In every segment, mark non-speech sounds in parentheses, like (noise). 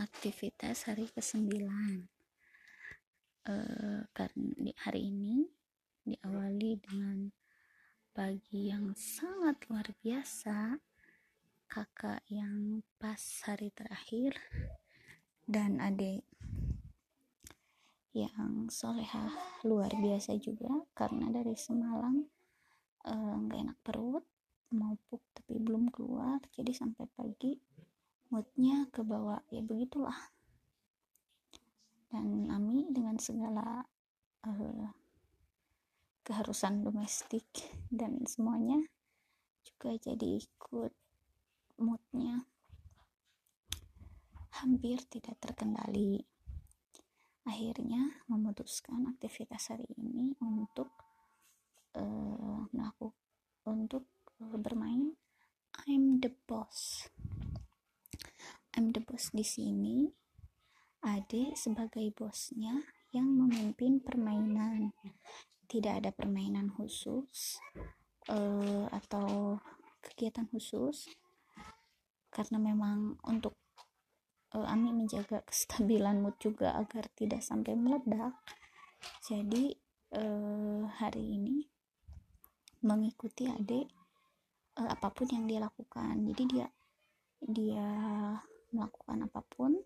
aktivitas hari ke-9 uh, karena hari ini diawali dengan pagi yang sangat luar biasa. Kakak yang pas hari terakhir dan adik yang solehah luar biasa juga karena dari semalam eh, nggak uh, enak perut mau pup tapi belum keluar. Jadi sampai pagi moodnya ke bawah. Ya begitulah. Dan Ami dengan segala uh, keharusan domestik dan semuanya juga jadi ikut moodnya. Hampir tidak terkendali. Akhirnya memutuskan aktivitas hari ini untuk uh, melakukan untuk bermain I'm the boss I'm the boss di sini Ade sebagai bosnya yang memimpin permainan. Tidak ada permainan khusus uh, atau kegiatan khusus. Karena memang untuk uh, Ami menjaga (laughs) kestabilan mood juga agar tidak sampai meledak. Jadi uh, hari ini mengikuti adik uh, apa pun yang dia lakukan. Jadi dia dia melakukan apa pun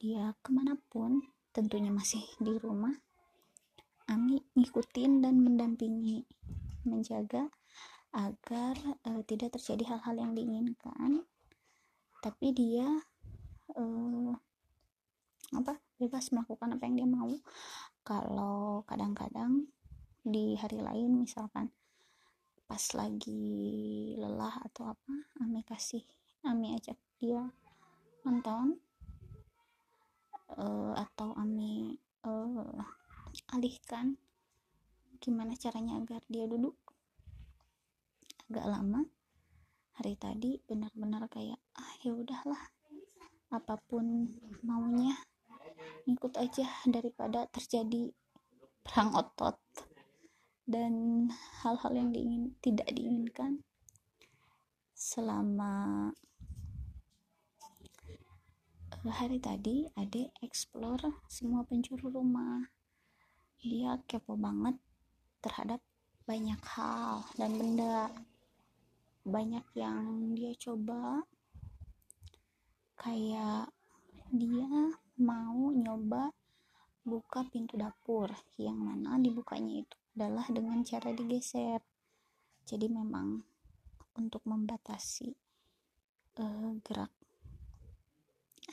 dia ke mana pun tentunya masih di rumah Ami ngikutin dan mendampingi menjaga agar uh, tidak terjadi hal-hal yang diinginkan. Tapi dia uh, apa bebas melakukan apa yang dia mau. Kalau kadang-kadang di hari lain misalkan pas lagi lelah atau apa Ami kasih Ami ajak dia nonton uh, atau Ami uh, alihkan gimana caranya agar dia duduk agak lama. Hari tadi benar-benar kayak ah ya udahlah apa pun maunya ikut aja daripada terjadi perang otot dan hal-hal yang diingin tidak diinginkan selama hari tadi ade explore semua penjuru rumah. Dia kepo banget terhadap banyak hal dan benda. Banyak yang dia coba. Kayak dia mau nyoba buka pintu dapur. Yang mana dibukanya itu adalah dengan cara digeser. Jadi memang untuk membatasi uh, gerak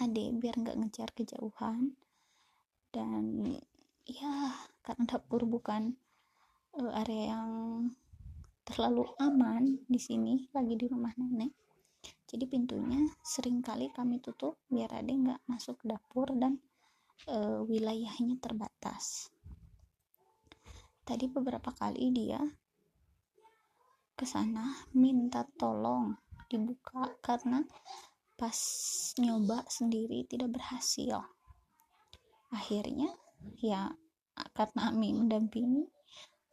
adik biar nggak ngejar kejauhan. Dan ya karena dapur bukan uh, area yang terlalu aman di sini lagi di rumah nenek. Jadi pintunya sering kali kami tutup biar adik nggak masuk dapur dan uh, wilayahnya terbatas. Tadi beberapa kali dia ke sana minta tolong dibuka karena pas nyoba sendiri tidak berhasil. Akhirnya ya karena Ami mendampingi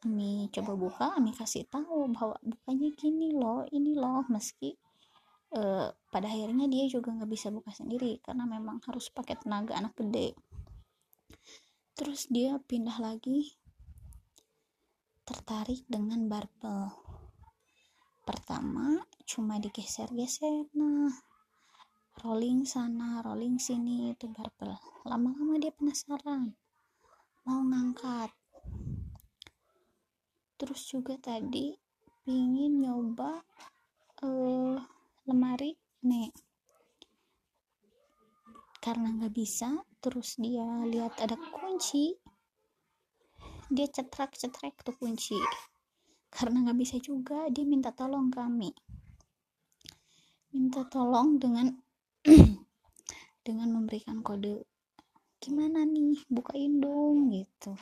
Ami coba buka Ami kasih tahu bahwa bukanya gini loh ini loh meski uh, pada akhirnya dia juga nggak bisa buka sendiri karena memang harus pakai tenaga anak gede. Terus dia pindah lagi tertarik dengan barbel. Pertama cuma digeser-geser. Nah rolling sana rolling sini itu barbel. Lama-lama dia penasaran mau ngangkat. Terus juga tadi pingin nyoba uh, lemari nek karena nggak bisa terus dia lihat ada kunci. Dia cetrek-cetrek tuh kunci. Karena nggak bisa juga dia minta tolong kami minta tolong dengan dengan memberikan kode gimana nih? Bukain dong gitu.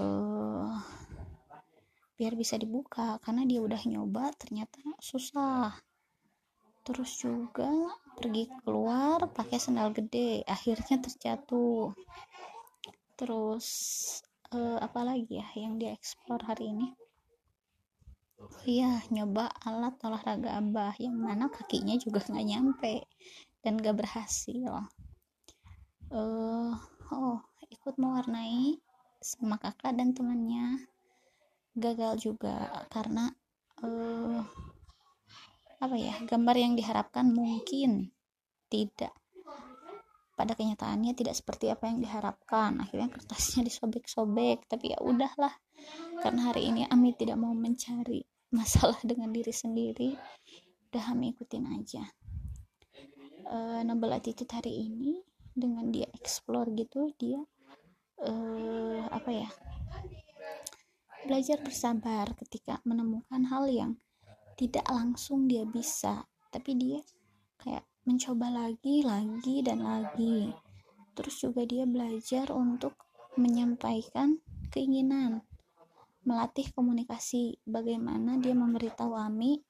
Uh, biar bisa dibuka karena dia udah nyoba ternyata susah. Terus juga pergi keluar pakai sendal gede akhirnya terjatuh. Terus uh, apa lagi ya yang dia explore hari ini? Iya nyoba alat olahraga abah yang mana kakinya juga nggak nyampe dan gak berhasil. Uh, oh ikut mewarnai sama kakak dan temannya. Gagal juga karena uh, apa ya gambar yang diharapkan mungkin tidak pada kenyataannya tidak seperti apa yang diharapkan. Akhirnya kertasnya disobek-sobek tapi ya udahlah. Karena hari ini Ami tidak mau mencari masalah dengan diri sendiri udah Ami ikutin aja uh, noble attitude hari ini dengan dia explore gitu dia uh, apa ya belajar bersabar ketika menemukan hal yang tidak langsung dia bisa tapi dia kayak mencoba lagi lagi dan lagi. Terus juga dia belajar untuk menyampaikan keinginan melatih komunikasi bagaimana dia memberitahu Ami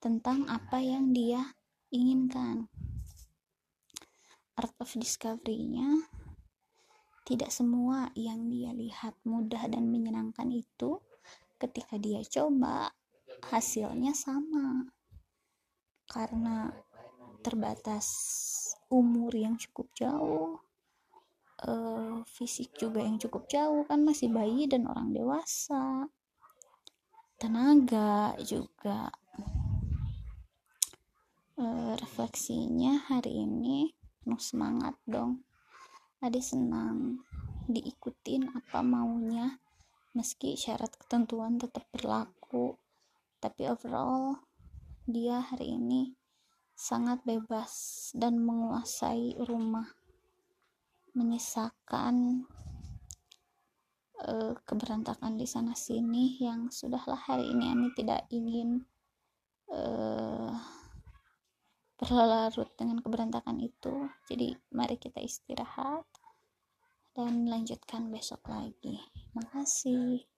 tentang apa yang dia inginkan art of discovery-nya tidak semua yang dia lihat mudah dan menyenangkan itu. Ketika dia coba hasilnya sama. Karena terbatas umur yang cukup jauh uh, fisik juga yang cukup jauh kan masih bayi dan orang dewasa. Tenaga juga. Uh, refleksinya hari ini penuh semangat dong. Ade senang diikutin apa maunya meski syarat ketentuan tetap berlaku. Tapi overall dia hari ini sangat bebas dan menguasai rumah. Menyisakan uh, keberantakan di sana sini yang sudahlah hari ini Ami tidak ingin uh, berlarut dengan keberantakan itu. Jadi mari kita istirahat dan lanjutkan besok lagi. Makasih